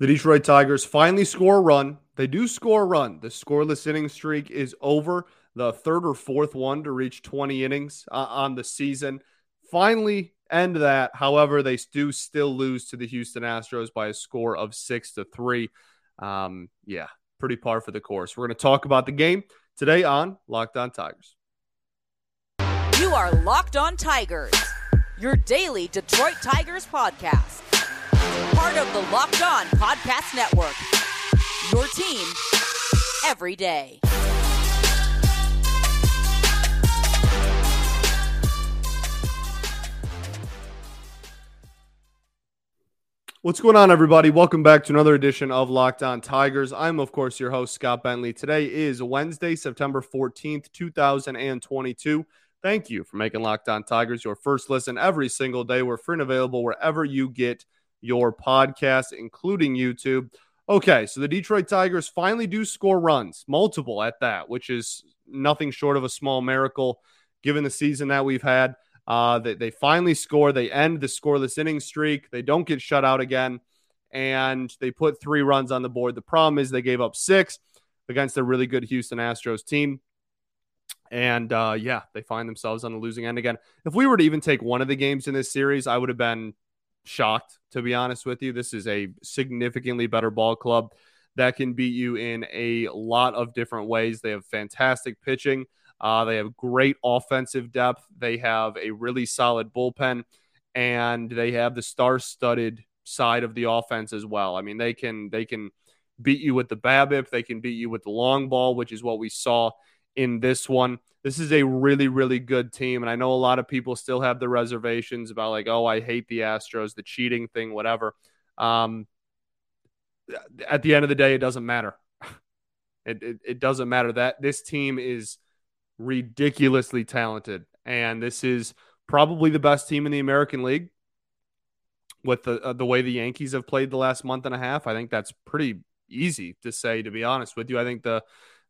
The Detroit Tigers finally score a run. They do score a run. The scoreless inning streak is over. The third or fourth one to reach 20 innings uh, on the season. Finally end that. However, they do still lose to the Houston Astros by a score of six to three. Um, yeah, pretty par for the course. We're going to talk about the game today on Locked On Tigers. You are Locked On Tigers, your daily Detroit Tigers podcast part of the Locked On Podcast Network. Your team every day. What's going on, everybody? Welcome back to another edition of Locked On Tigers. I'm, of course, your host, Scott Bentley. Today is Wednesday, September 14th, 2022. Thank you for making Locked On Tigers your first listen every single day. We're free and available wherever you get your podcast, including YouTube. Okay, so the Detroit Tigers finally do score runs, multiple at that, which is nothing short of a small miracle given the season that we've had. Uh, they, they finally score. They end the scoreless inning streak. They don't get shut out again, and they put three runs on the board. The problem is they gave up six against a really good Houston Astros team. And uh, yeah, they find themselves on the losing end again. If we were to even take one of the games in this series, I would have been shocked, to be honest with you. This is a significantly better ball club that can beat you in a lot of different ways. They have fantastic pitching. Uh, they have great offensive depth. They have a really solid bullpen, and they have the star-studded side of the offense as well. I mean, they can they can beat you with the BABIP. They can beat you with the long ball, which is what we saw in this one this is a really, really good team. And I know a lot of people still have the reservations about, like, oh, I hate the Astros, the cheating thing, whatever. Um, at the end of the day, it doesn't matter. It, it, it doesn't matter that this team is ridiculously talented. And this is probably the best team in the American League with the, uh, the way the Yankees have played the last month and a half. I think that's pretty easy to say, to be honest with you. I think the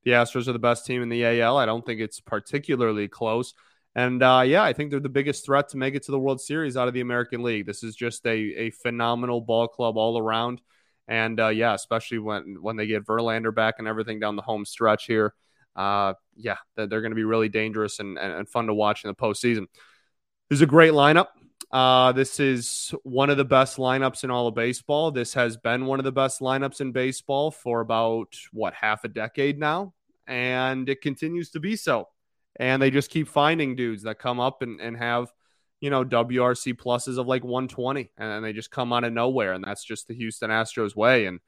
the Astros are the best team in the AL. I don't think it's particularly close. And uh, yeah, I think they're the biggest threat to make it to the World Series out of the American League. This is just a, a phenomenal ball club all around. And uh, yeah, especially when when they get Verlander back and everything down the home stretch here, uh, yeah, they're, going to be really dangerous and, and, and, fun to watch in the postseason. There's a great lineup. Uh, this is one of the best lineups in all of baseball. This has been one of the best lineups in baseball for about, what, half a decade now? And it continues to be so. And they just keep finding dudes that come up and, and have, you know, WRC pluses of like 120. And they just come out of nowhere. And that's just the Houston Astros way. And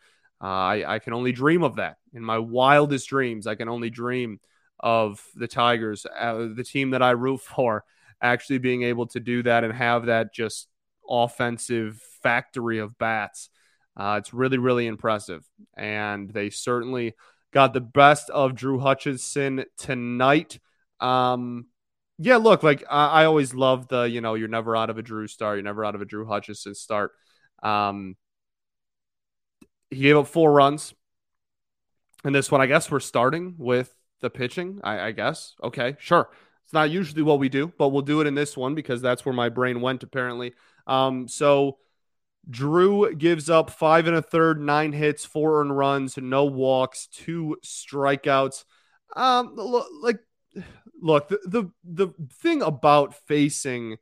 uh, I, I can only dream of that. In my wildest dreams, I can only dream of the Tigers, uh, the team that I root for actually being able to do that and have that just offensive factory of bats. Uh, it's really, really impressive. And they certainly got the best of Drew Hutchison tonight. Um, yeah, look, like I, I, always love the, you know, you're never out of a Drew start, you're never out of a Drew Hutchison start. Um, he gave up four runs. And this one, I guess we're starting with the pitching. I, I guess. Okay, sure. It's not usually what we do, but we'll do it in this one because that's where my brain went apparently. Um, so Drew gives up five and a third, nine hits, four earned runs, no walks, two strikeouts. Um, like, look, the, the the thing about facing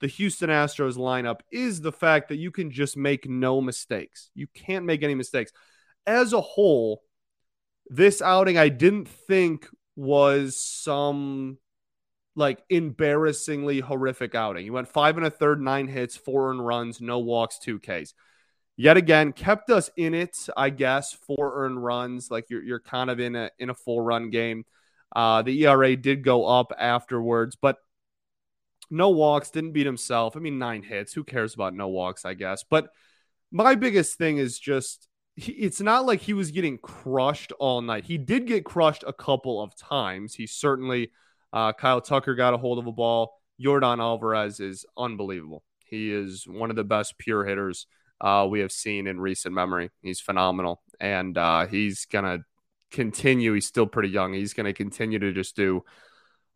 the Houston Astros lineup is the fact that you can just make no mistakes. You can't make any mistakes. As a whole, this outing I didn't think was some like embarrassingly horrific outing. He went five and a third, nine hits, four earned runs, no walks, two Ks. Yet again, kept us in it, I guess, four earned runs. Like you're you're kind of in a in a full run game. Uh, the ERA did go up afterwards, but no walks, didn't beat himself. I mean, nine hits. Who cares about no walks, I guess. But my biggest thing is just it's not like he was getting crushed all night. He did get crushed a couple of times. He certainly uh, Kyle Tucker got a hold of a ball. Yordan Alvarez is unbelievable. He is one of the best pure hitters uh, we have seen in recent memory. He's phenomenal, and uh, he's gonna continue. He's still pretty young. He's gonna continue to just do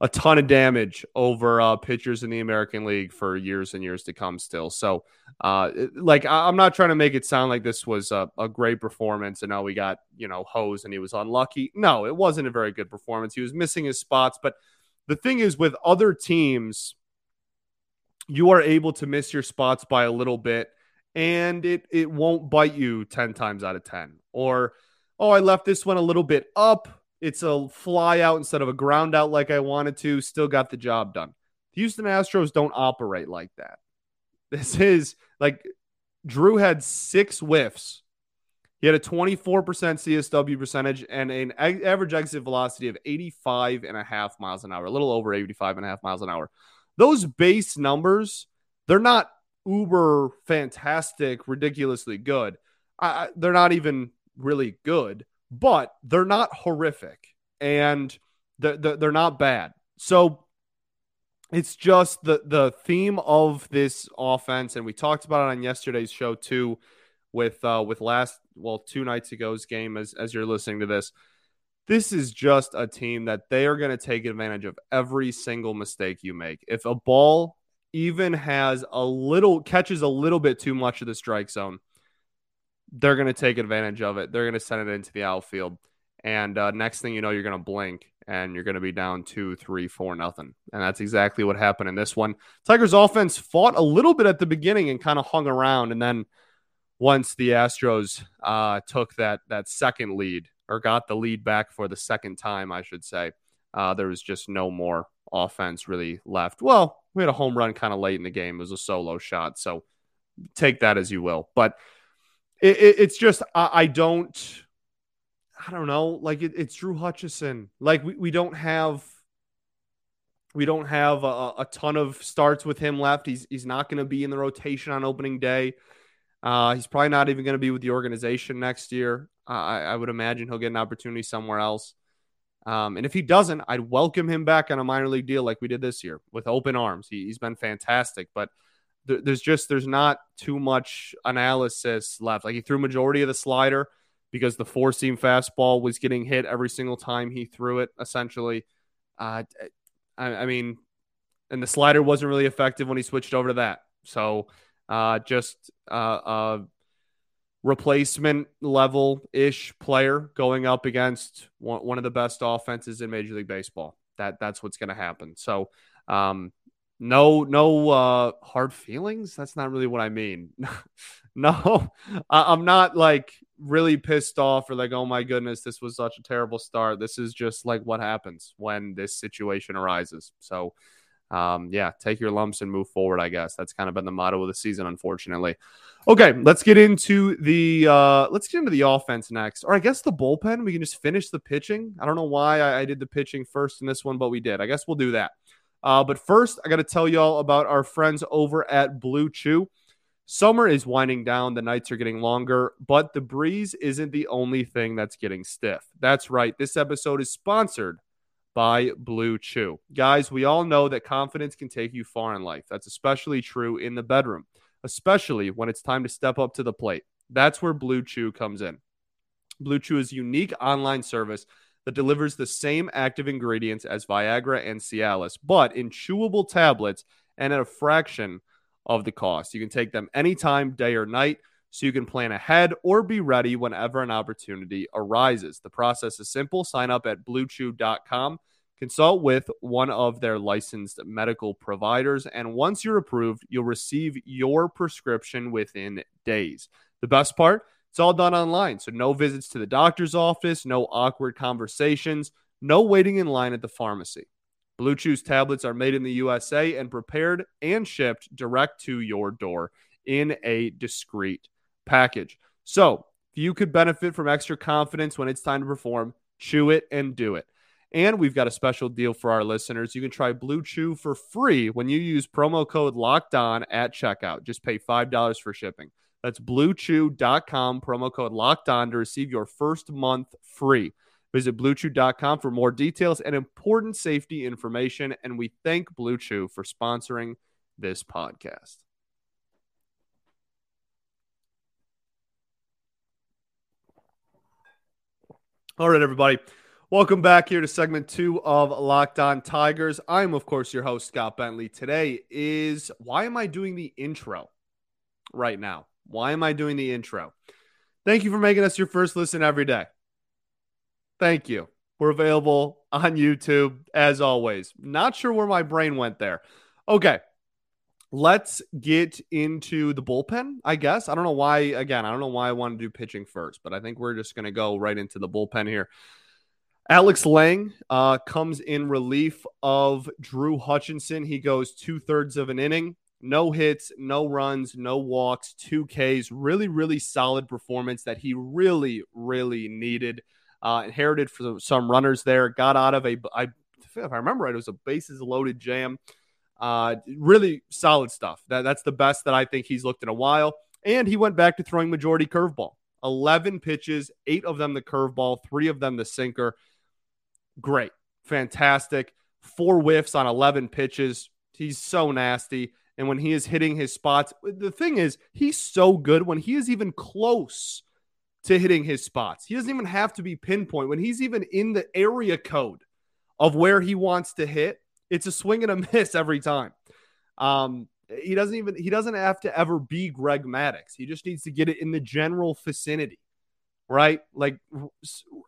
a ton of damage over uh, pitchers in the American League for years and years to come. Still, so uh, like I- am not trying to make it sound like this was a, a great performance and now we got you know hose and he was unlucky. No, it wasn't a very good performance. He was missing his spots, but the thing is with other teams, you are able to miss your spots by a little bit, and it it won't bite you ten times out of ten. Or oh, I left this one a little bit up it's a fly out instead of a ground out like I wanted to. Still got the job done. The Houston Astros don't operate like that. This is like Drew had six whiffs. He had a 24% CSW percentage and an average exit velocity of 85 and a half miles an hour, a little over 85 and a half miles an hour. Those base numbers, they're not uber fantastic, ridiculously good. I, they're not even really good but they're not horrific and they're, they're not bad. So it's just the the theme of this offense, and we talked about it on yesterday's show too, with uh, with last well two nights ago's game. As as you're listening to this, this is just a team that they are going to take advantage of every single mistake you make. If a ball even has a little catches a little bit too much of the strike zone, they're going to take advantage of it. They're going to send it into the outfield. And uh, next thing you know, you're going to blink and you're going to be down two, three, four, nothing. And that's exactly what happened in this one. Tigers offense fought a little bit at the beginning and kind of hung around. And then once the Astros uh, took that that second lead or got the lead back for the second time, I should say, uh, there was just no more offense really left. Well, we had a home run kind of late in the game. It was a solo shot. So take that as you will. But it, it, it's just I, I, don't I don't know like it, it's Drew Hutchison like we, we don't have we don't have a, a ton of starts with him left he's he's not going to be in the rotation on opening day uh, he's probably not even going to be with the organization next year uh, I, I would imagine he'll get an opportunity somewhere else um, and if he doesn't I'd welcome him back on a minor league deal like we did this year with open arms he, he's been fantastic but there's just there's not too much analysis left. Like he threw majority of the slider because the four seam fastball was getting hit every single time he threw it. Essentially, uh, I, I, mean, and the slider wasn't really effective when he switched over to that. So uh, just uh, a replacement level ish player going up against one, one of the best offenses in Major League Baseball. That that's what's going to happen. So. Um, no no uh hard feelings that's not really what i mean no I, am not like really pissed off or like oh my goodness this was such a terrible start this is just like what happens when this situation arises so um yeah take your lumps and move forward i guess. That's kind of been the motto of the season unfortunately. Okay let's get into the uh let's get into the offense next. Or i guess the bullpen we can just finish the pitching. I don't know why I, I did the pitching first in this one but we did. I guess we'll do that. Uh, but first, I got to tell y'all about our friends over at BlueChew. Summer is winding down, the nights are getting longer, but the breeze isn't the only thing that's getting stiff. That's right, this episode is sponsored by BlueChew. Guys, we all know that confidence can take you far in life. That's especially true in the bedroom, especially when it's time to step up to the plate. That's where BlueChew comes in. BlueChew is a unique online service that delivers the same active ingredients as Viagra and Cialis, but in chewable tablets and at a fraction of the cost. You can take them anytime, day or night, so you can plan ahead or be ready whenever an opportunity arises. The process is simple. Sign up at bluechew.com, consult with one of their licensed medical providers, and once you're approved, you'll receive your prescription within days. The best part, it's all done online. So, no visits to the doctor's office, no awkward conversations, no waiting in line at the pharmacy. BlueChew's tablets are made in the USA and prepared and shipped direct to your door in a discreet package. So, if you could benefit from extra confidence when it's time to perform, chew it and do it. And we've got a special deal for our listeners. You can try BlueChew for free when you use promo code locked on at checkout. Just pay $5 for shipping. That's bluechew.com, promo code locked on to receive your first month free. Visit bluechew.com for more details and important safety information. And we thank BlueChew for sponsoring this podcast. All right, everybody. Welcome back here to segment two of Locked On Tigers. I'm, of course, your host, Scott Bentley. Today is why am I doing the intro right now? Why am I doing the intro? Thank you for making us your first listen every day. Thank you. We're available on YouTube as always. Not sure where my brain went there. Okay. Let's get into the bullpen, I guess. I don't know why, again, I don't know why I want to do pitching first, but I think we're just going to go right into the bullpen here. Alex Lange uh, comes in relief of Drew Hutchison. He goes two thirds of an inning, no hits, no runs, no walks, two Ks. Really, really solid performance that he really, really needed. Uh, inherited for some runners there. Got out of a, I, if I remember right, it was a bases loaded jam. Uh, really solid stuff. That, that's the best that I think he's looked in a while. And he went back to throwing majority curveball. 11 pitches, eight of them the curveball, three of them the sinker. Great. Fantastic. Four whiffs on 11 pitches. He's so nasty. And when he is hitting his spots, the thing is, he's so good when he is even close to hitting his spots. He doesn't even have to be pinpoint. When he's even in the area code of where he wants to hit, it's a swing and a miss every time. Um, he doesn't even he doesn't have to ever be Greg Maddux. He just needs to get it in the general vicinity right? Like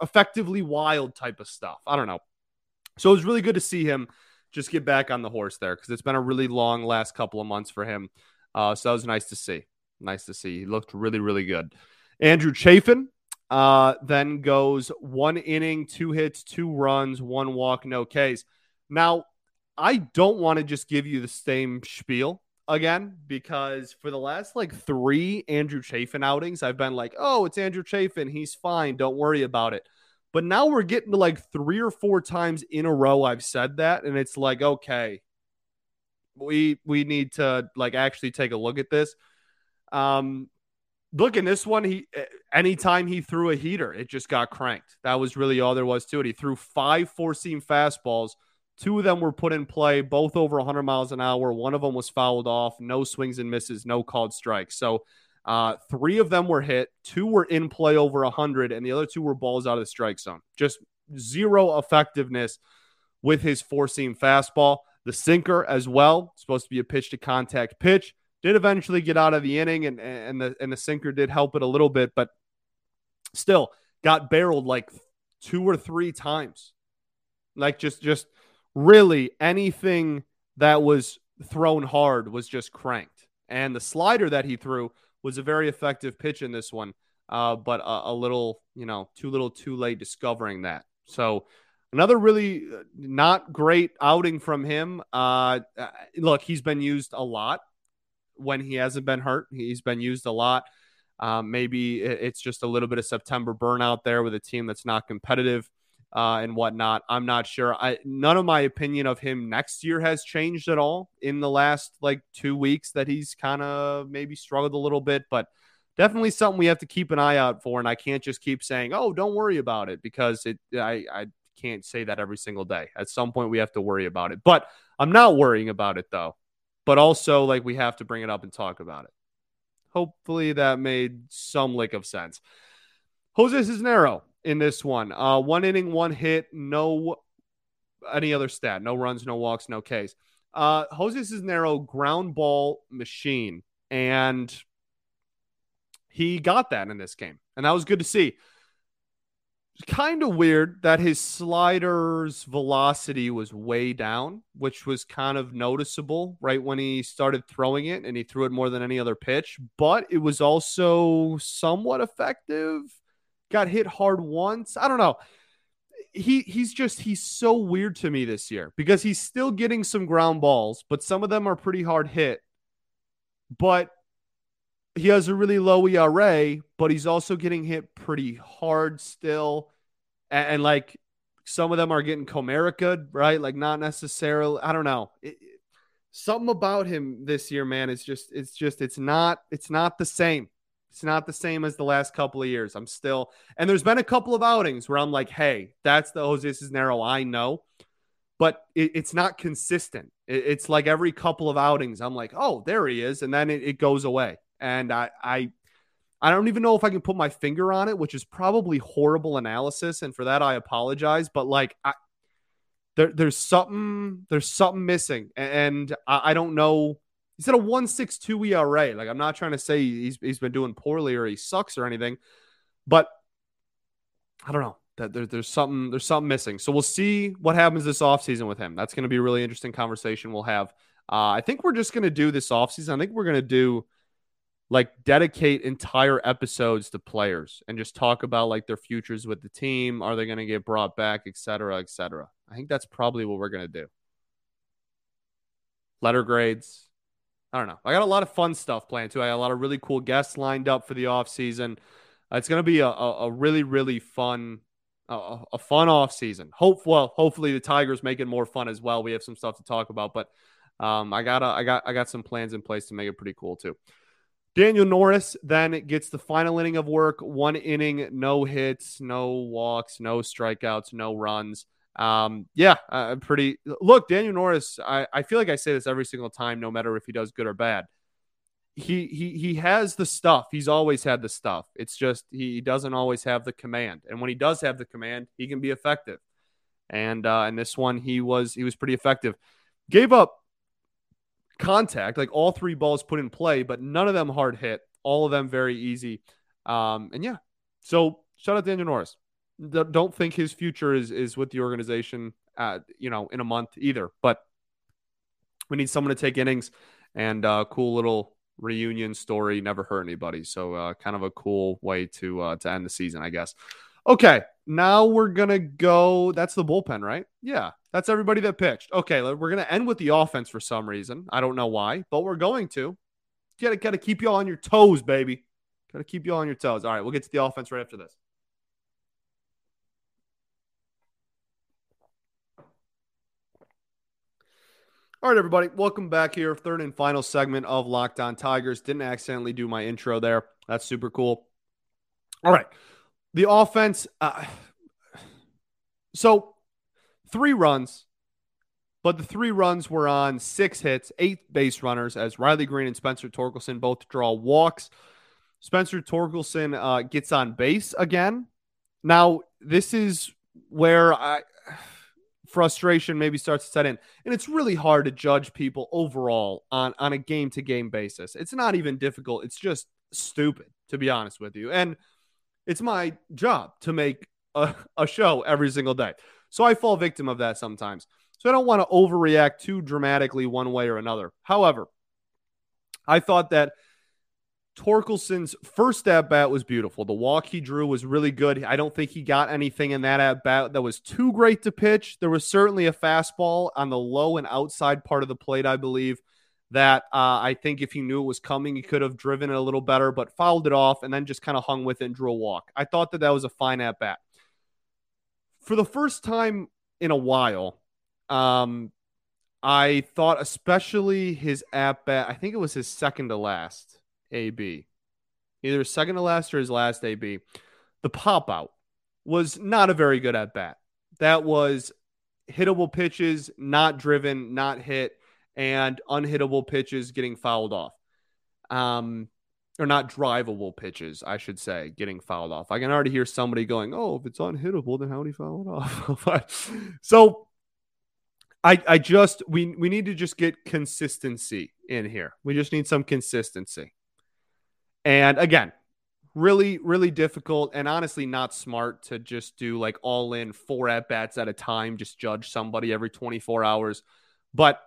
effectively wild type of stuff. I don't know. So it was really good to see him just get back on the horse there because it's been a really long last couple of months for him. Uh, so that was nice to see. Nice to see. He looked really, really good. Andrew Chafin uh, then goes one inning, two hits, two runs, one walk, no Ks. Now, I don't want to just give you the same spiel again because for the last like three Andrew Chafin outings, I've been like, oh, it's Andrew Chafin. He's fine. Don't worry about it. But now we're getting to like three or four times in a row I've said that. And it's like, okay, we we need to like actually take a look at this. Um look in this one, he anytime he threw a heater, it just got cranked. That was really all there was to it. He threw five four seam fastballs Two of them were put in play, both over 100 miles an hour. One of them was fouled off, no swings and misses, no called strikes. So uh, three of them were hit, two were in play over 100, and the other two were balls out of the strike zone. Just zero effectiveness with his four seam fastball. The sinker as well, supposed to be a pitch to contact pitch, did eventually get out of the inning, and, and, the, and the sinker did help it a little bit, but still got barreled like two or three times. Like just, just really anything that was thrown hard was just cranked. And the slider that he threw was a very effective pitch in this one, uh, but a, a, little, you know, too little, too late discovering that. So another really uh, not great outing from him. Uh, uh, look, he's been used a lot when he hasn't been hurt. He's been used a lot. Um, maybe it's just a little bit of September burnout there with a team that's not competitive uh, and whatnot. I'm not sure. I none of my opinion of him next year has changed at all in the last like two weeks that he's kind of maybe struggled a little bit, but definitely something we have to keep an eye out for. And I can't just keep saying, "Oh, don't worry about it," because it I I can't say that every single day. At some point, we have to worry about it. But I'm not worrying about it though. But also, like we have to bring it up and talk about it. Hopefully, that made some lick of sense. Jose Cisnero in this one. Uh, one inning, one hit, no any other stat, no runs, no walks, no Ks. Uh, Jose Cisnero ground ball machine, and he got that in this game, and that was good to see. Kind of weird that his slider's velocity was way down, which was kind of noticeable right when he started throwing it, and he threw it more than any other pitch. But it was also somewhat effective got hit hard once. I don't know. He he's just he's so weird to me this year because he's still getting some ground balls, but some of them are pretty hard hit. But he has a really low ERA, but he's also getting hit pretty hard still. And, and like some of them are getting Comerica, right? Like not necessarily. I don't know. It, something about him this year, man, is just it's just it's not it's not the same. It's not the same as the last couple of years. I'm still, and there's been a couple of outings where I'm like, hey, that's the Jose Cisnero I know, but it, it's not consistent. It, it's like every couple of outings, I'm like, oh, there he is, and then it, it goes away. And I, I, I don't even know if I can put my finger on it, which is probably horrible analysis, and for that I apologize. But like, I, there, there's something, there's something missing, and I, I don't know. He's at a one six two ERA. Like, I'm not trying to say he's he's been doing poorly or he sucks or anything, but I don't know that there, there's something there's something missing. So we'll see what happens this offseason with him. That's going to be a really interesting conversation we'll have. Uh, I think we're just going to do this offseason. I think we're going to do like dedicate entire episodes to players and just talk about like their futures with the team. Are they going to get brought back, et cetera, et cetera. I think that's probably what we're going to do. Letter grades. I don't know. I got a lot of fun stuff planned too. I got a lot of really cool guests lined up for the offseason. It's going to be a, a, a, really, really fun, a, a fun off season. Hope well, hopefully the Tigers make it more fun as well. We have some stuff to talk about, but um, I got I got I got some plans in place to make it pretty cool too. Daniel Norris then gets the final inning of work, one inning, no hits, no walks, no strikeouts, no runs. Um, yeah, I'm pretty. Look, Daniel Norris. I, I feel like I say this every single time, no matter if he does good or bad he he he has the stuff. He's always had the stuff. It's just he doesn't always have the command. And when he does have the command, he can be effective. And uh in this one he was he was pretty effective. Gave up contact, like all three balls put in play, but none of them hard hit. All of them very easy. Um and yeah. So shout out Daniel Norris. Don't think his future is is with the organization uh you know in a month either, but we need someone to take innings and uh cool little reunion story never hurt anybody. So uh, kind of a cool way to uh, to end the season, I guess. Okay, now we're gonna go. That's the bullpen, right? Yeah, that's everybody that pitched. Okay, we're gonna end with the offense for some reason. I don't know why, but we're going to. Gotta gotta keep y'all on your toes, baby. Gotta keep y'all on your toes. All right, we'll get to the offense right after this. All right, everybody, welcome back here. Third and final segment of Locked On Tigers. Didn't accidentally do my intro there. That's super cool. All right, the offense. Uh, so, three runs, but the three runs were on six hits, eight base runners, as Riley Greene and Spencer Torkelson both draw walks. Spencer Torkelson uh, gets on base again. Now, this is where I frustration maybe starts to set in. And it's really hard to judge people overall on, on a game to game basis. It's not even difficult. It's just stupid, to be honest with you. And it's my job to make a, a show every single day. So I fall victim of that sometimes. So I don't want to overreact too dramatically one way or another. However, I thought that Torkelson's first at bat was beautiful. The walk he drew was really good. I don't think he got anything in that at bat that was too great to pitch. There was certainly a fastball on the low and outside part of the plate, I believe, that uh, I think if he knew it was coming, he could have driven it a little better, but fouled it off and then just kind of hung with it and drew a walk. I thought that that was a fine at bat. For the first time in a while, um, I thought especially his at bat, I think it was his second to last AB, either second to last or his last AB, the pop out was not a very good at bat. That was hittable pitches, not driven, not hit, and unhittable pitches getting fouled off. Um, or not drivable pitches, I should say, getting fouled off. I can already hear somebody going, "Oh, if it's unhittable, then how do you foul it off?" so, I I just we we need to just get consistency in here. We just need some consistency. And again, really, really difficult and honestly not smart to just do like all in four at bats at a time, just judge somebody every 24 hours. But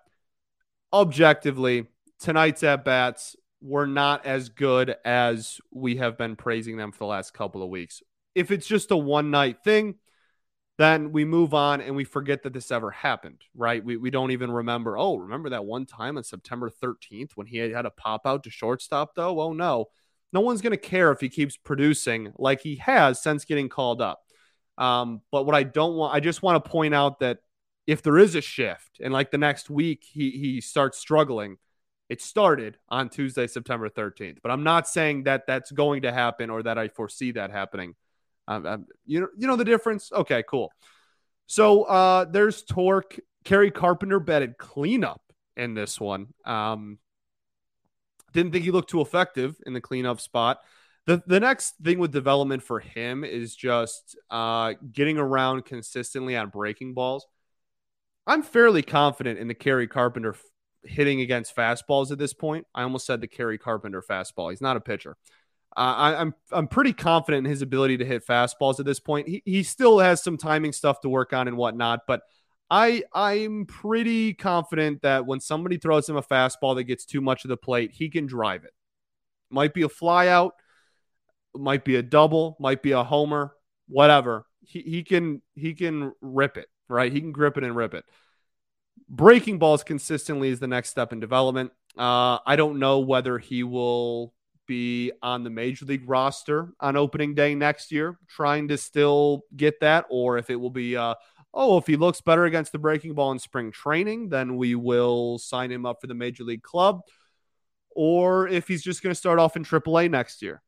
objectively, tonight's at bats were not as good as we have been praising them for the last couple of weeks. If it's just a one night thing, then we move on and we forget that this ever happened, right? We, we don't even remember, oh, remember that one time on September 13th when he had, had a pop out to shortstop, though? Oh, no no one's going to care if he keeps producing like he has since getting called up. Um, but what I don't want, I just want to point out that if there is a shift and like the next week he he starts struggling, it started on Tuesday, September 13th. But I'm not saying that that's going to happen or that I foresee that happening. Um, um, you know, you know the difference. Okay, cool. So uh, there's Tork. Kerry Carpenter betted cleanup in this one. Um, didn't think he looked too effective in the cleanup spot. The, the next thing with development for him is just uh, getting around consistently on breaking balls. I'm fairly confident in the Kerry Carpenter f- hitting against fastballs at this point. I almost said the Kerry Carpenter fastball. He's not a pitcher. Uh, I, am I'm, I'm pretty confident in his ability to hit fastballs at this point. He, he still has some timing stuff to work on and whatnot, but I I'm pretty confident that when somebody throws him a fastball that gets too much of the plate, he can drive it. Might be a flyout, might be a double, might be a homer, whatever. He, he can he can rip it, right? He can grip it and rip it. Breaking balls consistently is the next step in development. Uh, I don't know whether he will be on the major league roster on opening day next year, trying to still get that, or if it will be, uh, oh, if he looks better against the breaking ball in spring training, then we will sign him up for the major league club, or if he's just going to start off in AAA next year.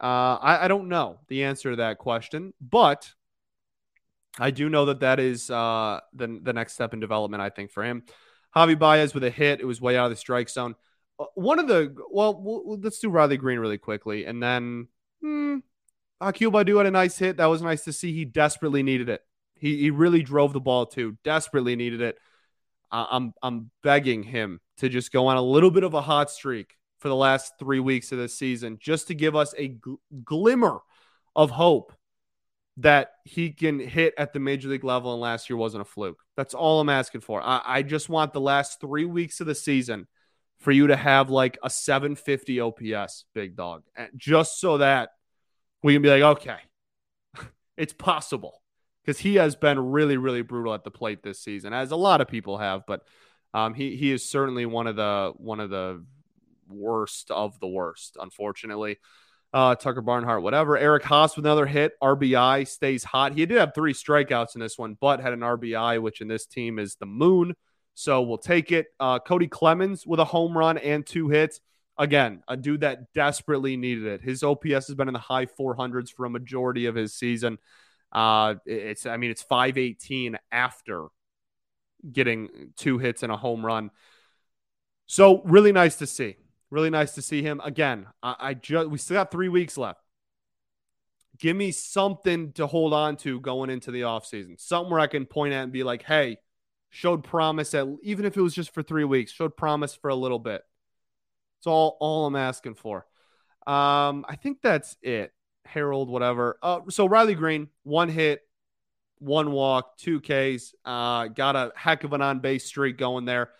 Uh, I, I, don't know the answer to that question, but I do know that that is uh, the, the next step in development, I think, for him. Javi Baez with a hit. It was way out of the strike zone. Uh, one of the, well, let's do Riley Greene really quickly. And then hmm, Akil Baddoo had a nice hit. That was nice to see. He desperately needed it. He, he really drove the ball too. Desperately needed it. I'm I'm begging him to just go on a little bit of a hot streak for the last three weeks of the season, just to give us a gl- glimmer of hope that he can hit at the major league level. And last year wasn't a fluke. That's all I'm asking for. I, I just want the last three weeks of the season for you to have like a 750 OPS, big dog, just so that we can be like, okay, it's possible because he has been really, really brutal at the plate this season, as a lot of people have. But um, he he is certainly one of the one of the worst of the worst, unfortunately. Uh, Tucker Barnhart, whatever. Eric Haase with another hit. RBI stays hot. He did have three strikeouts in this one, but had an RBI, which in this team is the moon. So we'll take it. Uh, Cody Clemens with a home run and two hits. Again, a dude that desperately needed it. His OPS has been in the high 400s for a majority of his season. Uh, it's, I mean, it's 518 after getting two hits and a home run. So really nice to see. Really nice to see him again. I, I just we still got three weeks left. Give me something to hold on to going into the offseason. Something where I can point at and be like, hey, showed promise at even if it was just for three weeks, showed promise for a little bit. It's all all I'm asking for. Um, I think that's it. Harold, whatever. Uh, so Riley Greene, one hit, one walk, two Ks. Uh, got a heck of an on base streak going there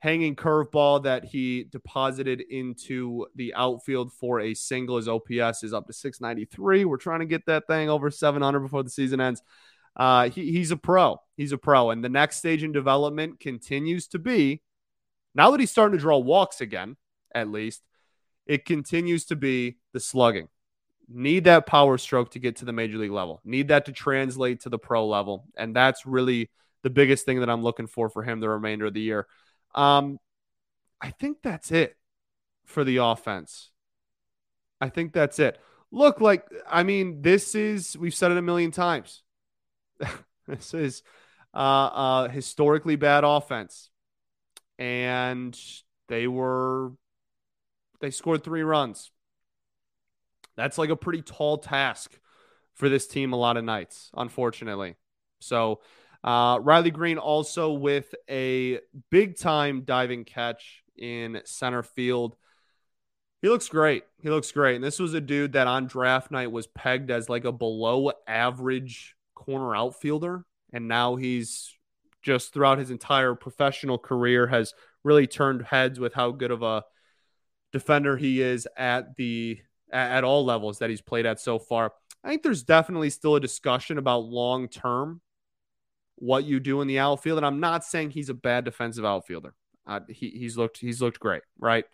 hanging curveball that he deposited into the outfield for a single. His OPS is up to 693. We're trying to get that thing over 700 before the season ends. Uh, he, he's a pro. He's a pro. And the next stage in development continues to be now that he's starting to draw walks again, at least, it continues to be the slugging. Need that power stroke to get to the major league level, need that to translate to the pro level. And that's really the biggest thing that I'm looking for for him the remainder of the year. Um, I think that's it for the offense. I think that's it. Look, like, I mean, this is, we've said it a million times. this is uh, a historically bad offense. And they were, they scored three runs. That's like a pretty tall task for this team a lot of nights, unfortunately. So, uh, Riley Greene also with a big time diving catch in center field. He looks great. He looks great. And this was a dude that on draft night was pegged as like a below average corner outfielder. And now he's just throughout his entire professional career has really turned heads with how good of a defender he is at the at all levels that he's played at so far. I think there's definitely still a discussion about long term what you do in the outfield. And I'm not saying he's a bad defensive outfielder. Uh, he, he's looked he's looked great, right?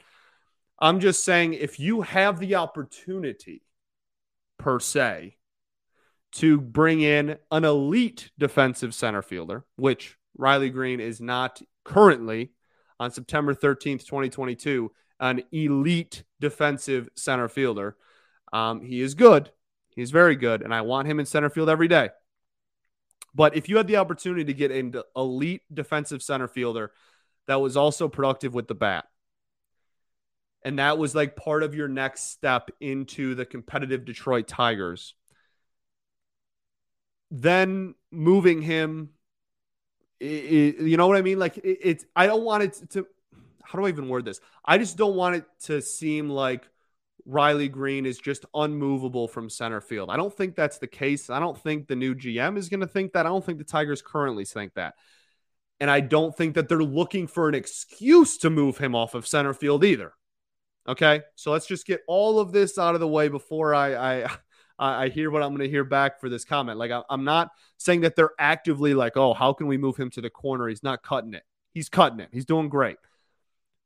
I'm just saying if you have the opportunity, per se, to bring in an elite defensive center fielder, which Riley Greene is not currently on September 13th, 2022, an elite defensive center fielder. Um, he is good. He's very good. And I want him in center field every day. But if you had the opportunity to get an elite defensive center fielder that was also productive with the bat, and that was like part of your next step into the competitive Detroit Tigers, then moving him, it, it, you know what I mean? Like it, it's, I don't want it to, how do I even word this? I just don't want it to seem like Riley Greene is just unmovable from center field. I don't think that's the case. I don't think the new GM is going to think that. I don't think the Tigers currently think that. And I don't think that they're looking for an excuse to move him off of center field either. Okay. So let's just get all of this out of the way before I, I, I hear what I'm going to hear back for this comment. Like, I'm not saying that they're actively like, oh, how can we move him to the corner? He's not cutting it. He's cutting it. He's doing great.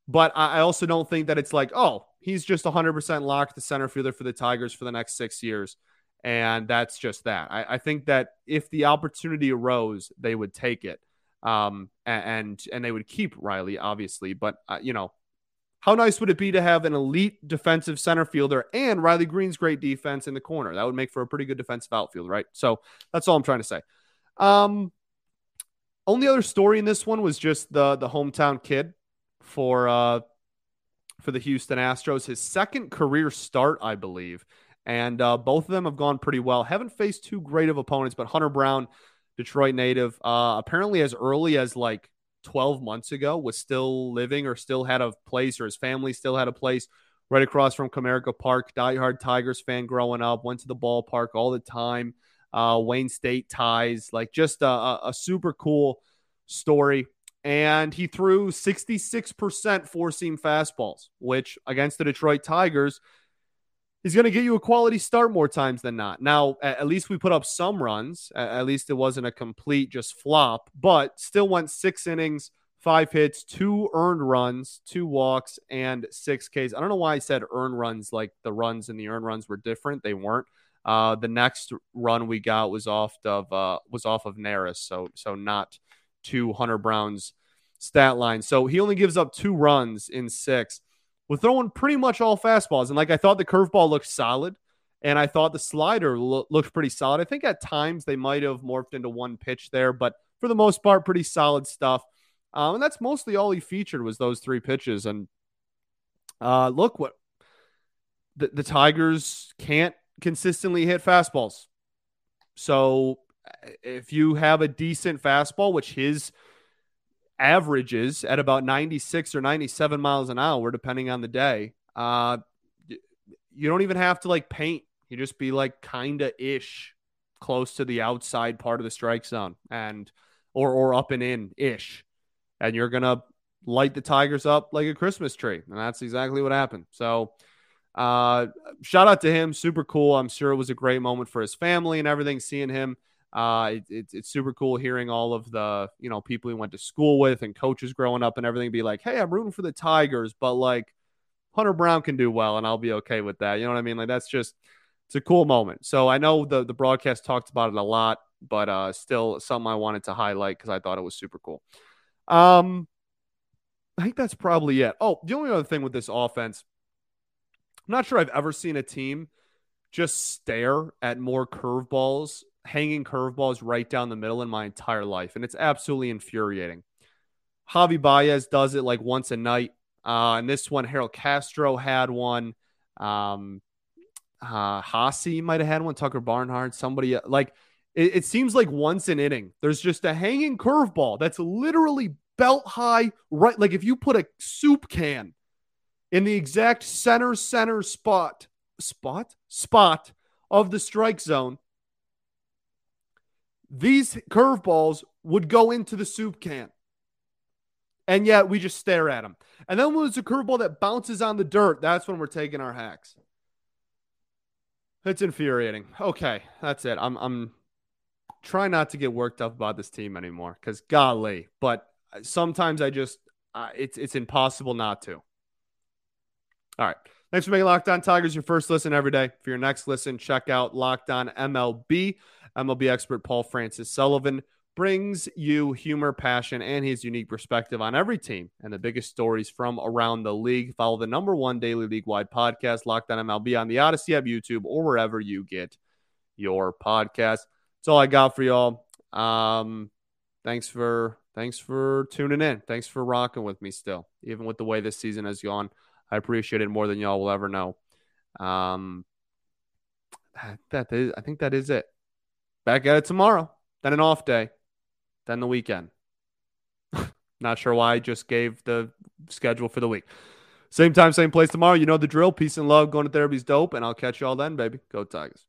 But I also don't think that it's like, oh, he's just 100% locked the center fielder for the Tigers for the next six years. And that's just that. I, I think that if the opportunity arose, they would take it. Um, and and they would keep Riley, obviously. But, uh, you know, how nice would it be to have an elite defensive center fielder and Riley Greene's great defense in the corner? That would make for a pretty good defensive outfield, right? So that's all I'm trying to say. Um, only other story in this one was just the the hometown kid for uh for the Houston Astros. His second career start, I believe. And uh, both of them have gone pretty well. Haven't faced too great of opponents, but Hunter Brown, Detroit native, uh, apparently as early as like 12 months ago was still living or still had a place or his family still had a place right across from Comerica Park. Diehard Tigers fan growing up, went to the ballpark all the time. Uh, Wayne State ties, like just a, a super cool story and he threw 66% four seam fastballs, which against the Detroit Tigers, he's going to get you a quality start more times than not. Now, at least we put up some runs. At least it wasn't a complete just flop, but still went six innings, five hits, two earned runs, two walks, and six Ks. I don't know why I said earned runs like the runs and the earned runs were different. They weren't. Uh, the next run we got was off of uh, was off of Neris, so so not to Hunter Brown's stat line. So he only gives up two runs in six. We're throwing pretty much all fastballs. And like I thought the curveball looked solid. And I thought the slider lo- looked pretty solid. I think at times they might have morphed into one pitch there, but for the most part, pretty solid stuff. Um, and that's mostly all he featured was those three pitches. And uh, look what the, the Tigers can't consistently hit fastballs. So if you have a decent fastball, which his averages at about 96 or 97 miles an hour, depending on the day, uh, you don't even have to like paint. You just be like kind of ish close to the outside part of the strike zone and or or up and in ish. And you're gonna light the Tigers up like a Christmas tree. And that's exactly what happened. So uh shout out to him. Super cool. I'm sure it was a great moment for his family and everything, seeing him uh, it, it, it's super cool hearing all of the you know people he went to school with and coaches growing up and everything be like, hey, I'm rooting for the Tigers, but like Hunter Brown can do well, and I'll be okay with that. You know what I mean? Like that's just it's a cool moment. So I know the the broadcast talked about it a lot, but uh, still something I wanted to highlight because I thought it was super cool. Um, I think that's probably it. Oh, the only other thing with this offense, I'm not sure I've ever seen a team just stare at more curveballs hanging curveballs right down the middle in my entire life, and it's absolutely infuriating. Javi Baez does it like once a night. Uh, and this one, Harold Castro had one. Um, uh, might have had one. Tucker Barnhart, somebody like it, it seems like once an inning, there's just a hanging curveball that's literally belt high, right? Like if you put a soup can in the exact center, center spot, spot, spot of the strike zone, these curveballs would go into the soup can. And yet we just stare at them. And then when it's a curveball that bounces on the dirt, that's when we're taking our hacks. It's infuriating. Okay, that's it. I'm I'm trying not to get worked up about this team anymore because golly, but sometimes I just uh, it's it's impossible not to. All right. Thanks for making Locked On Tigers your first listen every day. For your next listen, check out Locked On MLB. MLB expert Paul Francis Sullivan brings you humor, passion, and his unique perspective on every team and the biggest stories from around the league. Follow the number one daily league wide podcast, Locked On MLB, on the Odyssey app, YouTube, or wherever you get your podcast. That's all I got for y'all. Um, thanks for thanks for tuning in. Thanks for rocking with me still, even with the way this season has gone. I appreciate it more than y'all will ever know. Um, that, is, I think that is it. Back at it tomorrow. Then an off day. Then the weekend. Not sure why I just gave the schedule for the week. Same time, same place tomorrow. You know the drill. Peace and love. Going to therapy's dope. And I'll catch y'all then, baby. Go Tigers.